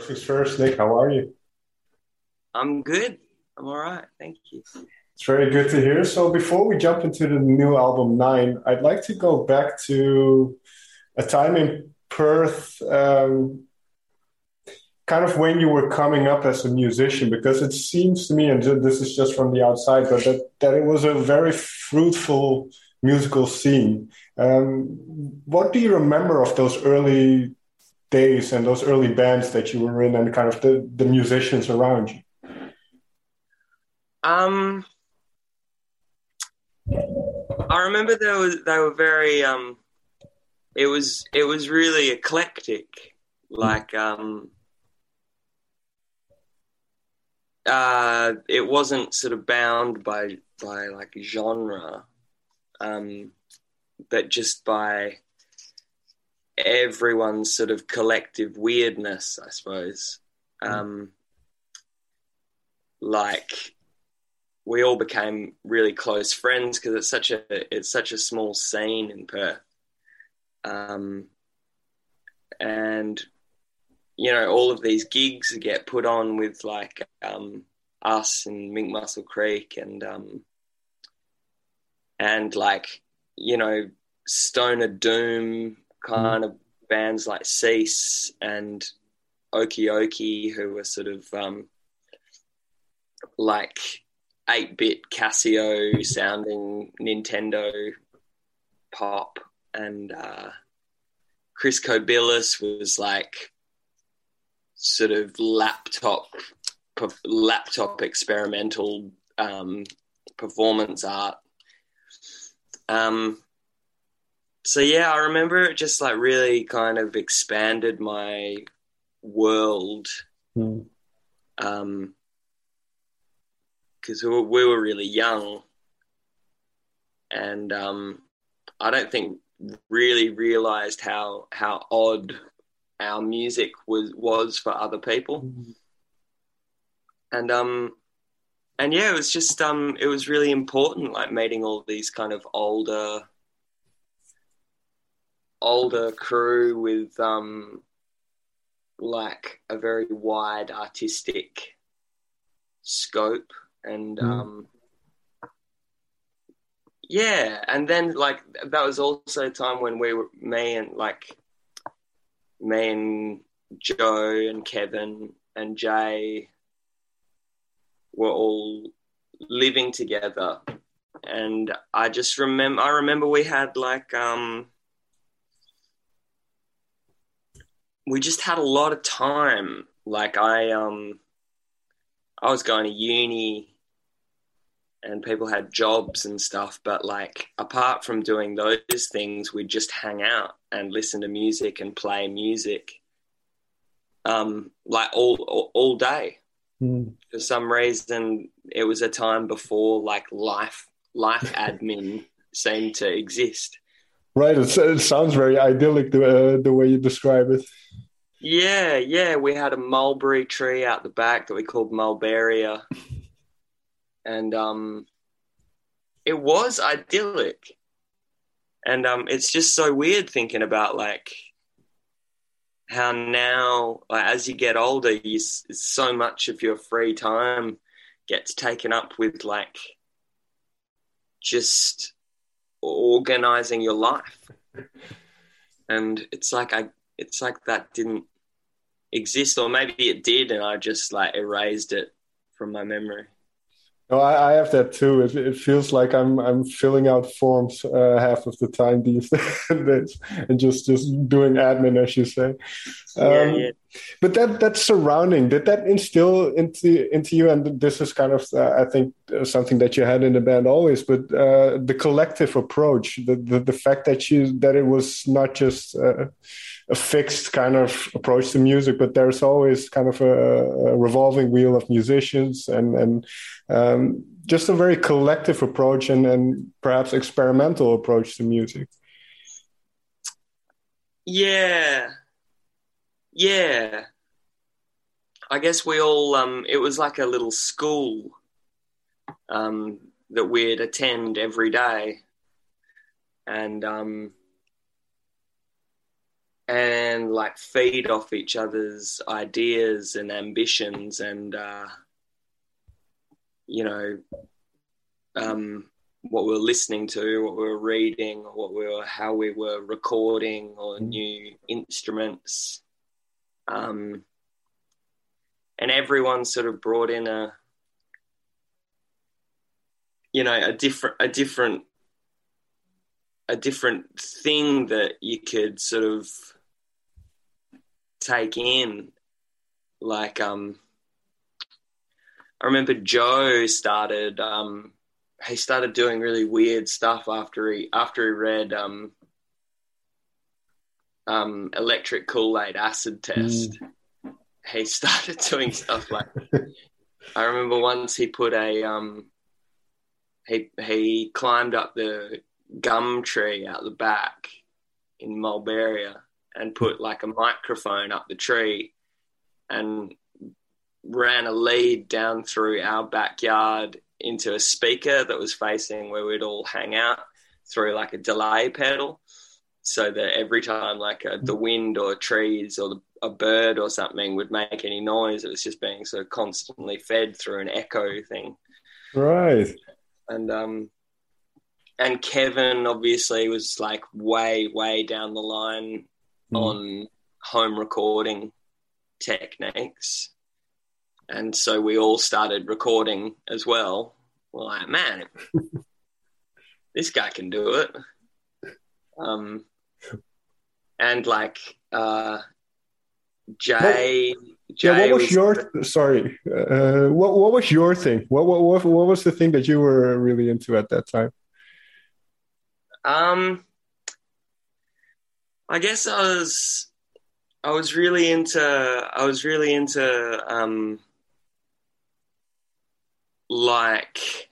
First first, Nick, how are you? I'm good. I'm all right. Thank you. It's very good to hear. So before we jump into the new album Nine, I'd like to go back to a time in Perth, um, kind of when you were coming up as a musician, because it seems to me, and this is just from the outside, but that, that it was a very fruitful musical scene. Um, what do you remember of those early days and those early bands that you were in and kind of the, the musicians around you? Um, I remember they were they were very um, it was it was really eclectic, like um, uh, it wasn't sort of bound by by like genre, um, but just by everyone's sort of collective weirdness, I suppose. Mm. Um, like we all became really close friends because it's such a it's such a small scene in Perth, um, and you know all of these gigs get put on with like um, us and Mink Mussel Creek and um, and like you know Stoner Doom kind of bands like Cease and Okie Okie, who were sort of um, like 8 bit Casio sounding Nintendo pop. And uh, Chris Cobilis was like sort of laptop laptop experimental um, performance art. Um, so yeah, I remember it just like really kind of expanded my world. Mm. Um, because we, we were really young, and um, I don't think really realized how how odd our music was was for other people. Mm-hmm. And um and yeah, it was just um it was really important like meeting all these kind of older older crew with um like a very wide artistic scope and mm. um yeah and then like that was also a time when we were me and like me and joe and kevin and jay were all living together and i just remember i remember we had like um we just had a lot of time. Like I um I was going to uni and people had jobs and stuff, but like apart from doing those things, we'd just hang out and listen to music and play music. Um, like all, all, all day. Mm. For some reason, it was a time before like life life admin seemed to exist. Right. It, it sounds very idyllic the uh, the way you describe it. Yeah, yeah. We had a mulberry tree out the back that we called mulberria, and um, it was idyllic. And um, it's just so weird thinking about like how now, like, as you get older, you so much of your free time gets taken up with like just organizing your life. And it's like I it's like that didn't exist, or maybe it did, and I just like erased it from my memory. No, I, I have that too. It, it, feels like I'm I'm filling out forms uh, half of the time these days, and just just doing admin, as you say. Um, yeah, yeah. But that that surrounding did that instill into into you, and this is kind of uh, I think uh, something that you had in the band always. But uh, the collective approach, the, the, the fact that you that it was not just uh, a fixed kind of approach to music, but there's always kind of a, a revolving wheel of musicians and and um, just a very collective approach and, and perhaps experimental approach to music. Yeah, yeah. I guess we all. Um, it was like a little school um, that we'd attend every day, and um, and like feed off each other's ideas and ambitions and uh, you know um, what we were listening to what we were reading what we were how we were recording or mm. new instruments um, and everyone sort of brought in a you know a different a different a different thing that you could sort of take in. Like, um, I remember Joe started, um, he started doing really weird stuff after he, after he read, um, um, electric Kool-Aid acid test. Mm. He started doing stuff like, I remember once he put a, um, he, he climbed up the gum tree out the back in Mulberria and put like a microphone up the tree and ran a lead down through our backyard into a speaker that was facing where we'd all hang out through like a delay pedal so that every time like a, the wind or trees or the, a bird or something would make any noise it was just being so constantly fed through an echo thing. Right. And um and Kevin obviously was like way way down the line mm. on home recording techniques. And so we all started recording as well. We're like, man, this guy can do it. Um, and like uh, Jay, what, Jay yeah, what was, was your sorry? Uh, what what was your thing? What, what what what was the thing that you were really into at that time? Um, I guess I was I was really into I was really into um like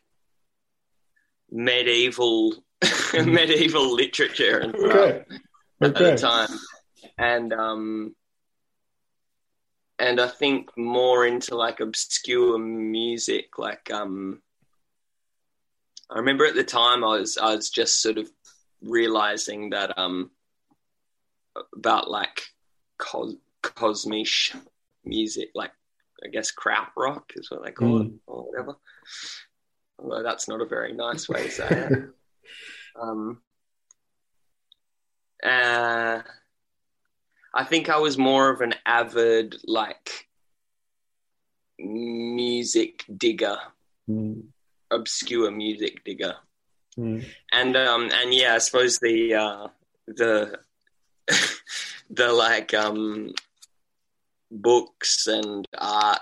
medieval medieval literature and okay. at okay. the time. And um and I think more into like obscure music like um I remember at the time I was I was just sort of realizing that um about like cos- cosmic music, like I guess krautrock is what they call mm. it, or whatever. Although that's not a very nice way to say it. Um, uh, I think I was more of an avid like music digger, mm. obscure music digger, mm. and um, and yeah, I suppose the uh, the the like um, books and art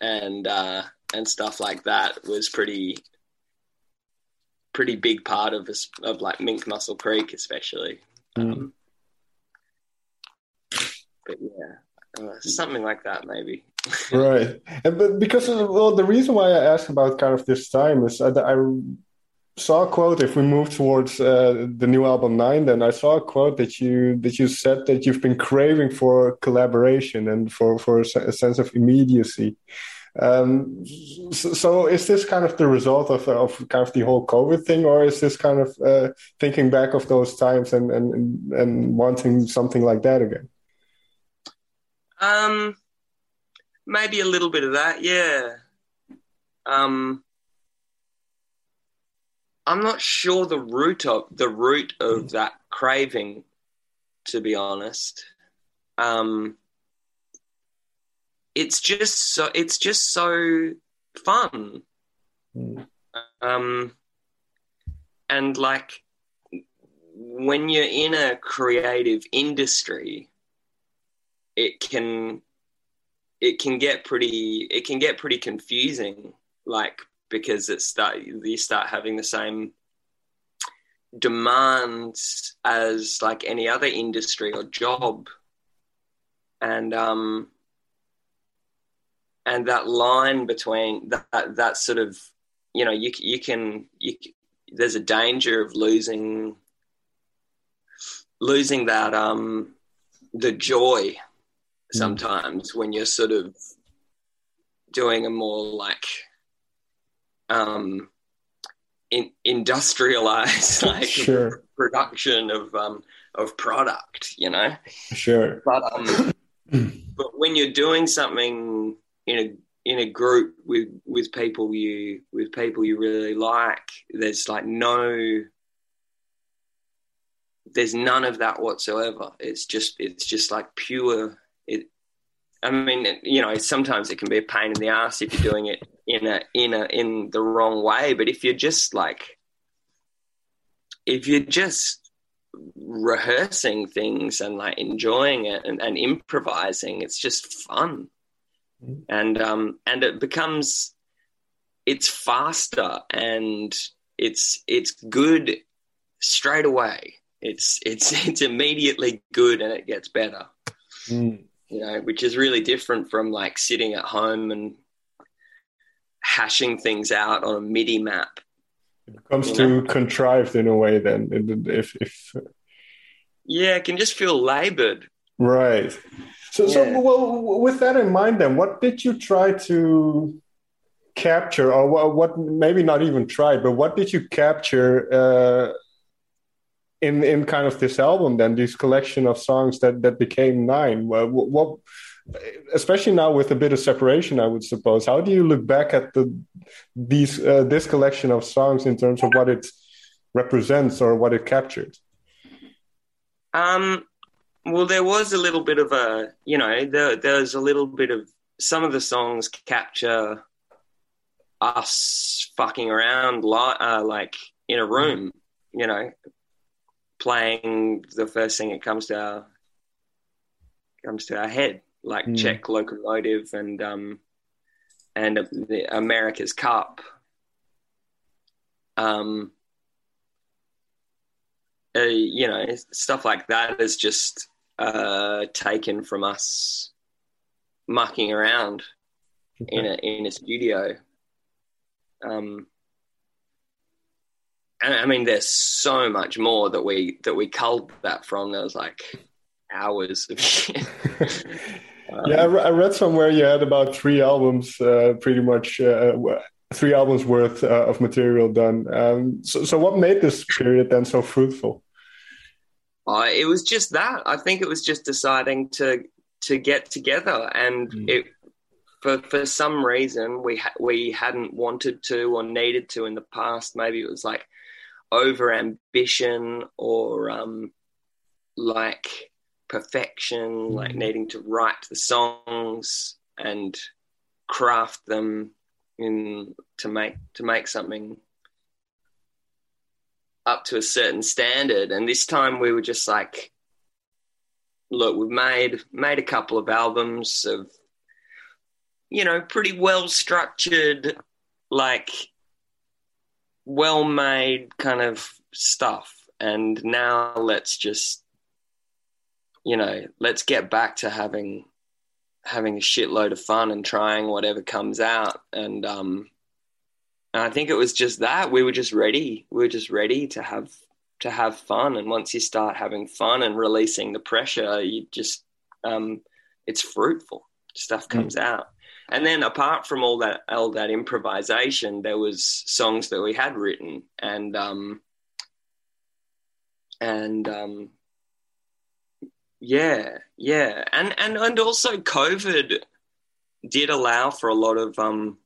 and uh, and stuff like that was pretty pretty big part of of like Mink Mussel Creek, especially. Mm. Um, but yeah, uh, something like that maybe. right, and, but because of, well, the reason why I asked about kind of this time is I, I saw a quote if we move towards uh, the new album nine then i saw a quote that you that you said that you've been craving for collaboration and for for a sense of immediacy. Um, so, so, is this kind of the result of, of kind of the whole covid thing or is this kind of uh, thinking back of those times and, and and wanting something like that again? Um maybe a little bit of that yeah. Um I'm not sure the root of the root of that craving, to be honest. Um, it's just so it's just so fun. Mm. Um, and like when you're in a creative industry, it can it can get pretty it can get pretty confusing. Like because it start you start having the same demands as like any other industry or job and um and that line between that that sort of you know you you can you there's a danger of losing losing that um the joy mm. sometimes mm. when you're sort of doing a more like um, in, industrialized like sure. production of um, of product, you know. Sure. But um, but when you're doing something in a in a group with with people you with people you really like, there's like no there's none of that whatsoever. It's just it's just like pure. It. I mean, you know, sometimes it can be a pain in the ass if you're doing it in a in a in the wrong way. But if you're just like, if you're just rehearsing things and like enjoying it and, and improvising, it's just fun, mm-hmm. and um and it becomes it's faster and it's it's good straight away it's it's it's immediately good and it gets better. Mm. You know, which is really different from like sitting at home and hashing things out on a MIDI map. It becomes too know? contrived in a way. Then, if if yeah, it can just feel labored. Right. So, yeah. so well, with that in mind, then, what did you try to capture, or what, what maybe not even try, but what did you capture uh, in in kind of this album then this collection of songs that that became nine what, what especially now with a bit of separation i would suppose. How do you look back at the these uh, this collection of songs in terms of what it represents or what it captured? Um well there was a little bit of a you know there, there's a little bit of some of the songs capture us fucking around like, uh, like in a room you know playing the first thing that comes to our comes to our head, like mm. Czech Locomotive and um, and the America's Cup. Um, uh, you know, stuff like that is just uh, taken from us mucking around okay. in a in a studio. Um, and I mean, there's so much more that we that we culled that from. There was like hours of shit. um, yeah, I, read somewhere you had about three albums, uh, pretty much uh, three albums worth uh, of material done. Um, so, so what made this period then so fruitful? Uh, it was just that. I think it was just deciding to to get together, and mm. it for for some reason we ha- we hadn't wanted to or needed to in the past. Maybe it was like over ambition or um, like perfection, mm. like needing to write the songs and craft them in to make to make something up to a certain standard. And this time we were just like, look, we've made made a couple of albums of you know pretty well structured like well made kind of stuff. And now let's just, you know, let's get back to having having a shitload of fun and trying whatever comes out. And um, and I think it was just that we were just ready. We were just ready to have to have fun. And once you start having fun and releasing the pressure, you just um, it's fruitful. Stuff comes mm. out and then apart from all that all that improvisation, there was songs that we had written, and um, and um, yeah, yeah, and and and also COVID did allow for a lot of um,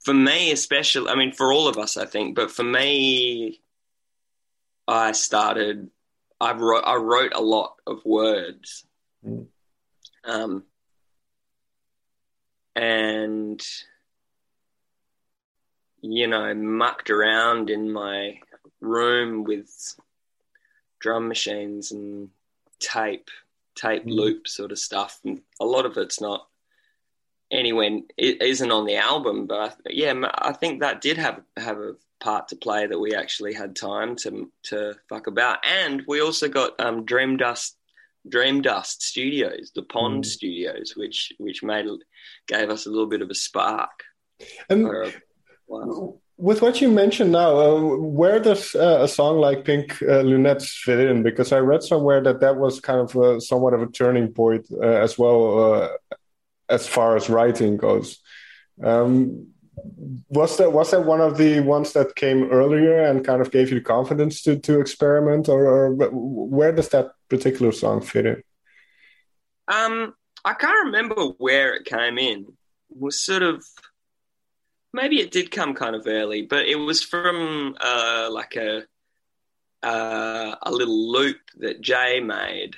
for me especially. I mean, for all of us, I think, but for me, I started. I wrote. I wrote a lot of words. Mm. Um, and you know mucked around in my room with drum machines and tape tape mm. loop sort of stuff and a lot of it's not anywhere it isn't on the album but yeah i think that did have have a part to play that we actually had time to to fuck about and we also got um, dream dust Dream Dust Studios, the Pond mm. Studios, which which made gave us a little bit of a spark. And a, wow. With what you mentioned now, uh, where does uh, a song like Pink uh, Lunettes fit in? Because I read somewhere that that was kind of a, somewhat of a turning point uh, as well, uh, as far as writing goes. Um, was that was that one of the ones that came earlier and kind of gave you confidence to to experiment, or, or where does that particular song fit in? Um, I can't remember where it came in. It was sort of maybe it did come kind of early, but it was from uh, like a uh, a little loop that Jay made,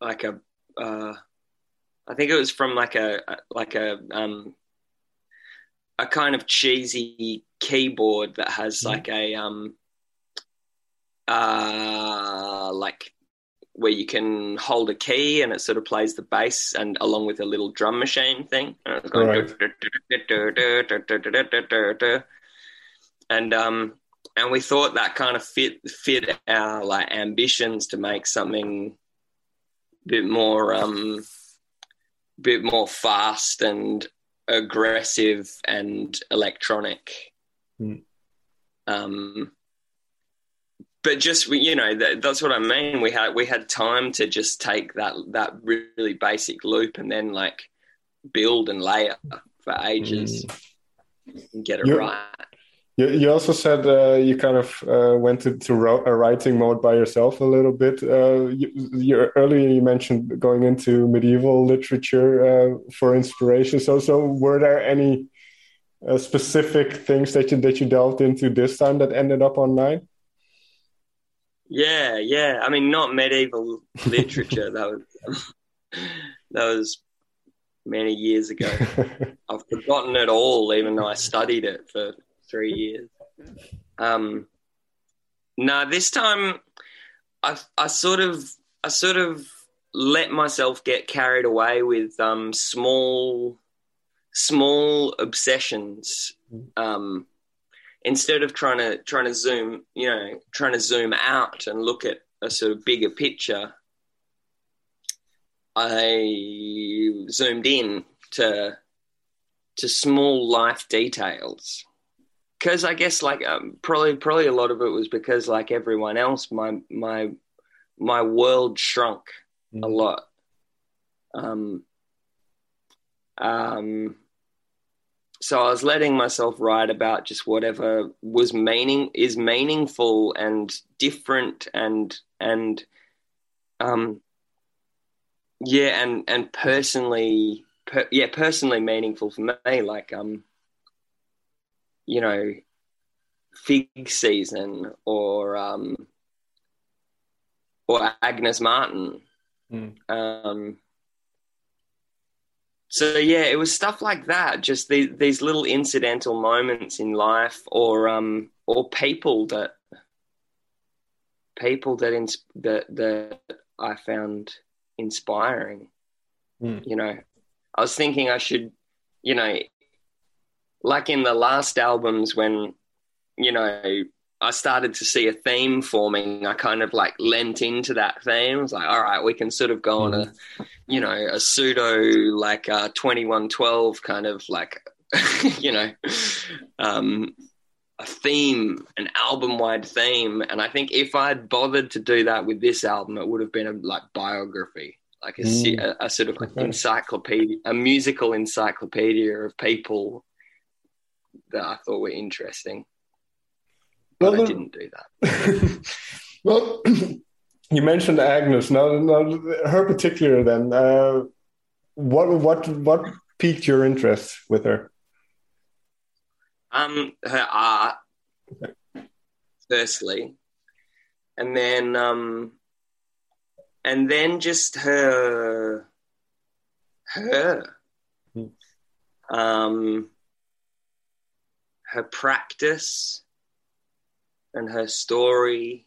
like a uh, I think it was from like a like a um, a kind of cheesy keyboard that has mm-hmm. like a um uh like where you can hold a key and it sort of plays the bass and along with a little drum machine thing. And it's going right. and um and we thought that kind of fit fit our like ambitions to make something a bit more um bit more fast and aggressive and electronic. Mm. Um but just you know that, that's what I mean. We had we had time to just take that that really basic loop and then like build and layer for ages mm. and get it you, right. You, you also said uh, you kind of uh, went into a writing mode by yourself a little bit. Uh, you, you, earlier you mentioned going into medieval literature uh, for inspiration. So so were there any uh, specific things that you that you delved into this time that ended up on nine? Yeah, yeah. I mean, not medieval literature. that was that was many years ago. I've forgotten it all, even though I studied it for three years. Um, no, this time I I sort of I sort of let myself get carried away with um, small small obsessions. Um, instead of trying to trying to zoom, you know, trying to zoom out and look at a sort of bigger picture, I zoomed in to to small life details. Because I guess like um, probably probably a lot of it was because like everyone else, my my my world shrunk mm. a lot. Um, um, so I was letting myself write about just whatever was meaning is meaningful and different and and um yeah and and personally per, yeah personally meaningful for me like um you know fig season or um or Agnes Martin mm. um so yeah, it was stuff like that. Just the, these little incidental moments in life, or um, or people that people that ins- that that I found inspiring. Mm. You know, I was thinking I should, you know, like in the last albums when, you know, I started to see a theme forming. I kind of like lent into that theme. I was like, all right, we can sort of go on a, mm-hmm. you know, a pseudo like uh, 2112 kind of like, you know, um, a theme, an album wide theme. And I think if I'd bothered to do that with this album, it would have been a like biography, like a, mm. a, a sort of okay. encyclopedia, a musical encyclopedia of people that I thought were interesting but well, I didn't do that. well, you mentioned Agnes. Now, now her particular then. Uh, what what what piqued your interest with her? Um, her art, okay. firstly, and then um, and then just her her hmm. um her practice and her story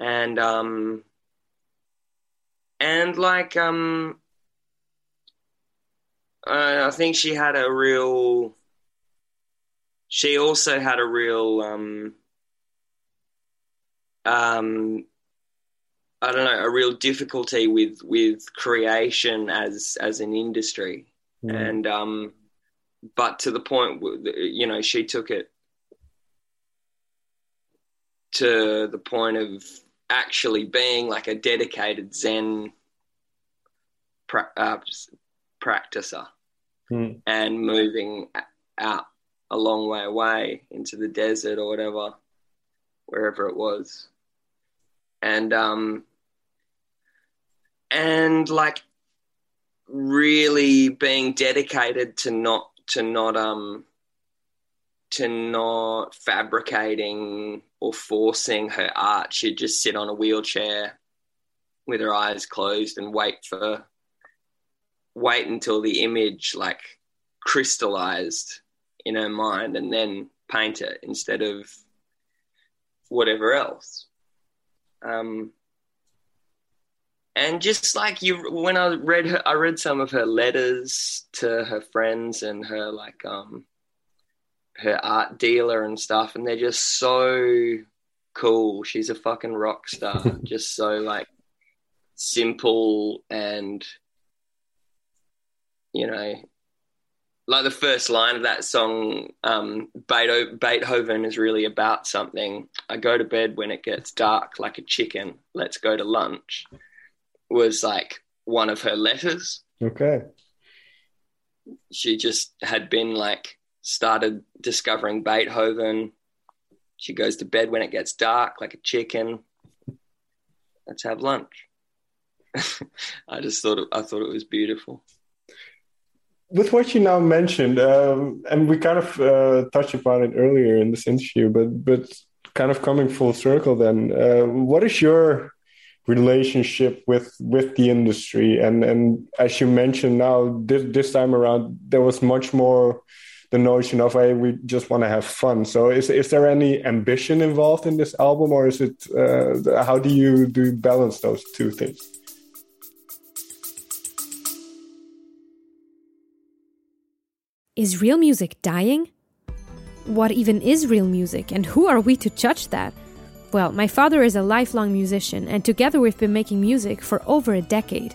and um and like um I think she had a real she also had a real um um I don't know a real difficulty with with creation as as an industry mm. and um but to the point you know she took it to the point of actually being like a dedicated Zen pra- uh, practicer mm. and moving out a long way away into the desert or whatever, wherever it was. And um and like really being dedicated to not to not um to not fabricating or forcing her art. She'd just sit on a wheelchair with her eyes closed and wait for wait until the image like crystallized in her mind and then paint it instead of whatever else. Um, and just like you, when I read her, I read some of her letters to her friends and her like um, her art dealer and stuff, and they're just so cool. She's a fucking rock star, just so like simple and you know like the first line of that song um, beethoven is really about something. I go to bed when it gets dark like a chicken. Let's go to lunch was like one of her letters. Okay. She just had been like started discovering beethoven she goes to bed when it gets dark like a chicken let's have lunch I just thought it, I thought it was beautiful. With what you now mentioned, um, and we kind of uh, touched upon it earlier in this interview, but but kind of coming full circle, then, uh, what is your relationship with with the industry? And and as you mentioned now, this this time around, there was much more the notion of hey we just want to have fun so is is there any ambition involved in this album or is it uh, how do you do you balance those two things Is real music dying? What even is real music, and who are we to judge that? Well, my father is a lifelong musician, and together we've been making music for over a decade.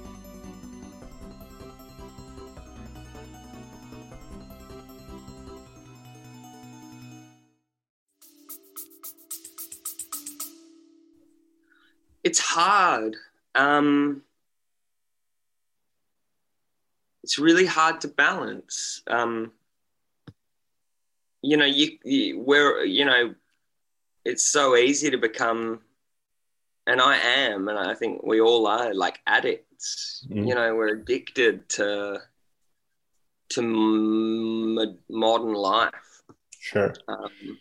It's hard. Um, it's really hard to balance. Um, you know, you, you where you know, it's so easy to become and I am, and I think we all are like addicts. Mm. You know, we're addicted to to m- modern life. Sure. Um,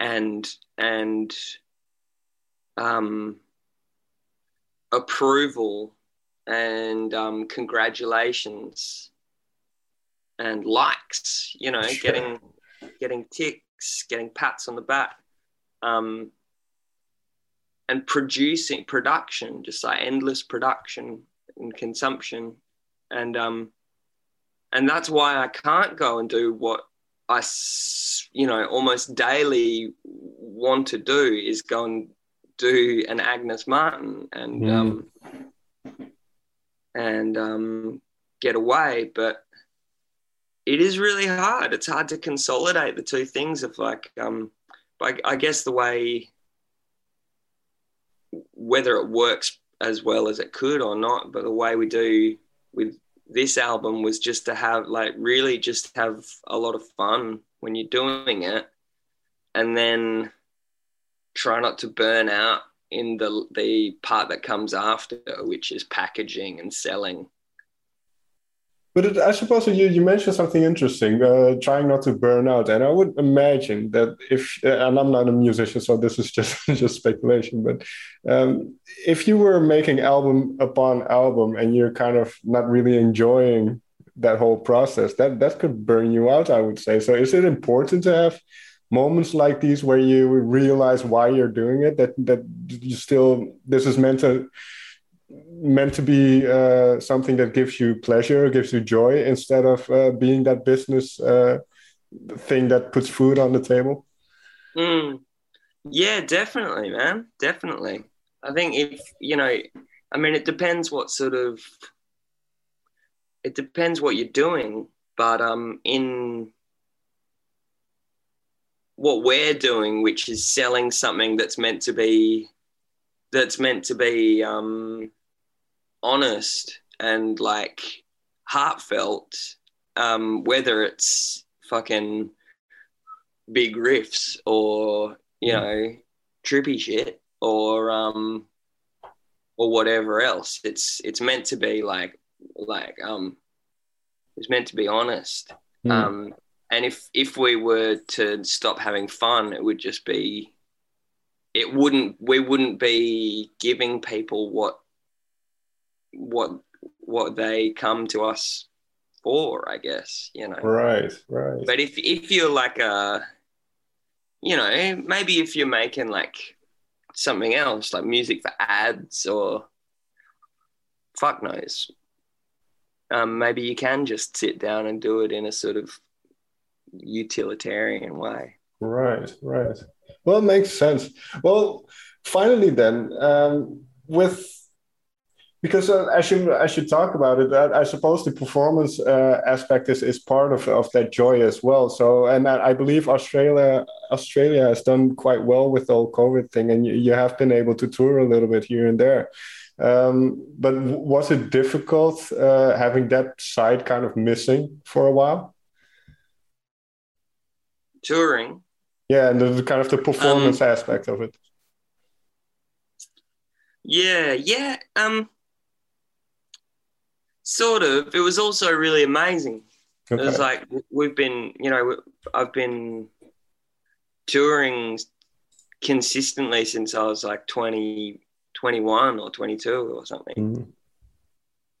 and and um, approval and um, congratulations and likes. You know, sure. getting getting ticks, getting pats on the back. Um, and producing production, just like endless production and consumption, and um, and that's why I can't go and do what I, you know, almost daily want to do is go and do an Agnes Martin and mm. um, and um, get away, but it is really hard. It's hard to consolidate the two things of like, um, I, I guess the way whether it works as well as it could or not, but the way we do with this album was just to have like really just have a lot of fun when you're doing it and then try not to burn out in the the part that comes after which is packaging and selling but it, I suppose you, you mentioned something interesting, uh, trying not to burn out. And I would imagine that if, and I'm not a musician, so this is just, just speculation, but um, if you were making album upon album and you're kind of not really enjoying that whole process, that, that could burn you out, I would say. So is it important to have moments like these where you realize why you're doing it, that, that you still, this is meant to, meant to be uh, something that gives you pleasure, gives you joy, instead of uh, being that business uh, thing that puts food on the table? Mm. Yeah, definitely, man. Definitely. I think if you know, I mean, it depends what sort of. It depends what you're doing, but um, in what we're doing, which is selling something that's meant to be, that's meant to be um, honest and like heartfelt, um, whether it's fucking big riffs or you know trippy shit or um or whatever else. It's it's meant to be like like um it's meant to be honest. Mm. Um and if if we were to stop having fun, it would just be it wouldn't we wouldn't be giving people what what what they come to us for, I guess, you know. Right, right. But if if you're like a you know, maybe if you're making like something else, like music for ads or fuck knows. Um, maybe you can just sit down and do it in a sort of utilitarian way. Right, right. Well, it makes sense. Well, finally, then, um, with because uh, as you as you talk about it, I, I suppose the performance uh, aspect is, is part of, of that joy as well. So, and I, I, believe Australia Australia has done quite well with the whole COVID thing, and you, you have been able to tour a little bit here and there. Um, but was it difficult uh, having that side kind of missing for a while? Touring. Yeah, and the kind of the performance um, aspect of it. Yeah, yeah. Um, Sort of. It was also really amazing. Okay. It was like we've been, you know, I've been touring consistently since I was like 20, 21 or 22 or something.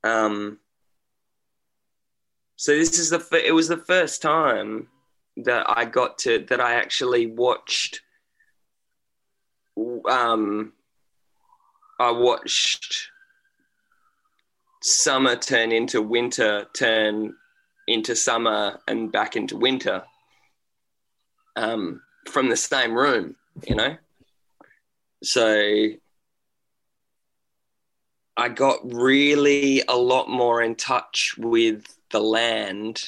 Mm. Um, so this is the, it was the first time that I got to, that I actually watched, um, I watched summer turn into winter, turn into summer and back into winter um, from the same room, you know? So I got really a lot more in touch with the land,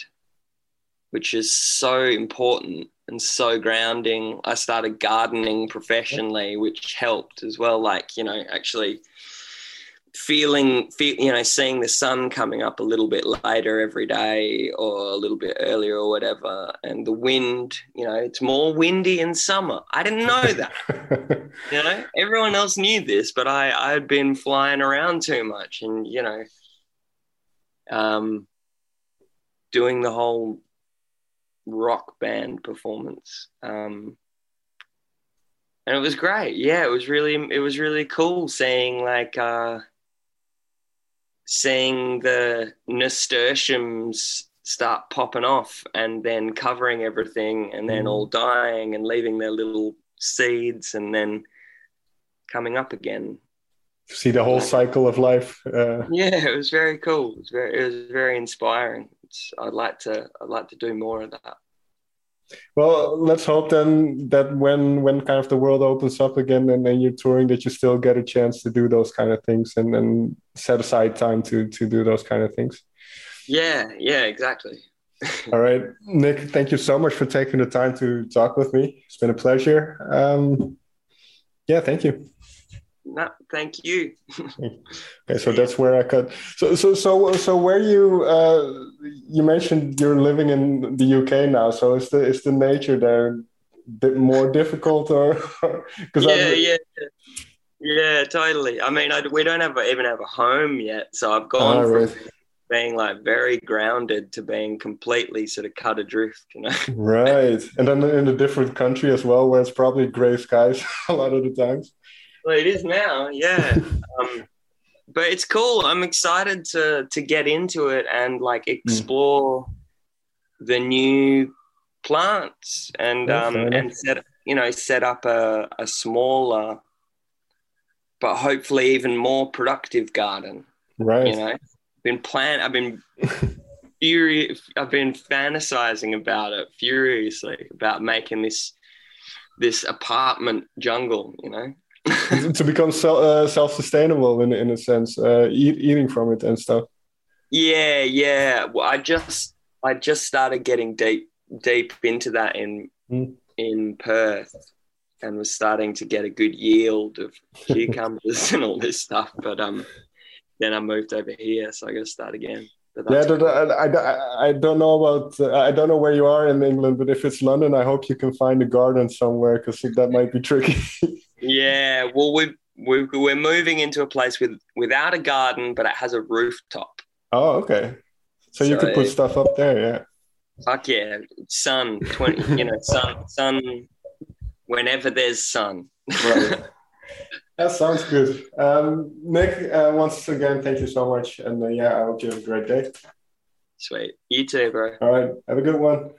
which is so important and so grounding. I started gardening professionally, which helped as well. Like, you know, actually feeling, feel, you know, seeing the sun coming up a little bit later every day or a little bit earlier or whatever, and the wind, you know, it's more windy in summer. I didn't know that. you know, everyone else knew this, but I I had been flying around too much, and you know, um, doing the whole rock band performance. Um, and it was great. Yeah, it was really it was really cool seeing like uh, seeing the nasturtiums start popping off and then covering everything and then mm. all dying and leaving their little seeds and then coming up again see the whole cycle of life uh... yeah it was very cool it was very it was very inspiring i'd like to i'd like to do more of that well, let's hope then that when when kind of the world opens up again and then you're touring, that you still get a chance to do those kind of things and then set aside time to to do those kind of things. Yeah, yeah, exactly. All right, Nick, thank you so much for taking the time to talk with me. It's been a pleasure. Um, yeah, thank you. No, thank you. okay, so that's where I cut. So, so, so, so, where you uh, you mentioned you're living in the UK now. So, is the is the nature there bit more difficult, or because yeah, yeah, yeah, totally. I mean, I, we don't have even have a home yet, so I've gone oh, from right. being like very grounded to being completely sort of cut adrift. You know, right? And then in a different country as well, where it's probably grey skies a lot of the times. Well, it is now, yeah. um, but it's cool. I'm excited to to get into it and like hmm. explore mm. the new plants and um and set you know set up a, a smaller but hopefully even more productive garden. Right. You know, been plan. I've been furious. I've been fantasizing about it furiously about making this this apartment jungle. You know. to become self uh, self sustainable in in a sense, uh, eat, eating from it and stuff. Yeah, yeah. Well, I just I just started getting deep deep into that in mm. in Perth, and was starting to get a good yield of cucumbers and all this stuff. But um, then I moved over here, so I got to start again. Yeah, cool. I, I, I don't know about uh, I don't know where you are in England, but if it's London, I hope you can find a garden somewhere because that might be tricky. yeah, well, we we we're moving into a place with without a garden, but it has a rooftop. Oh, okay. So, so you could put stuff up there, yeah. Fuck yeah, sun twenty, you know, sun, sun. Whenever there's sun. Right. That sounds good. Um, Nick, uh, once again, thank you so much. And uh, yeah, I hope you have a great day. Sweet. You too, bro. All right. Have a good one.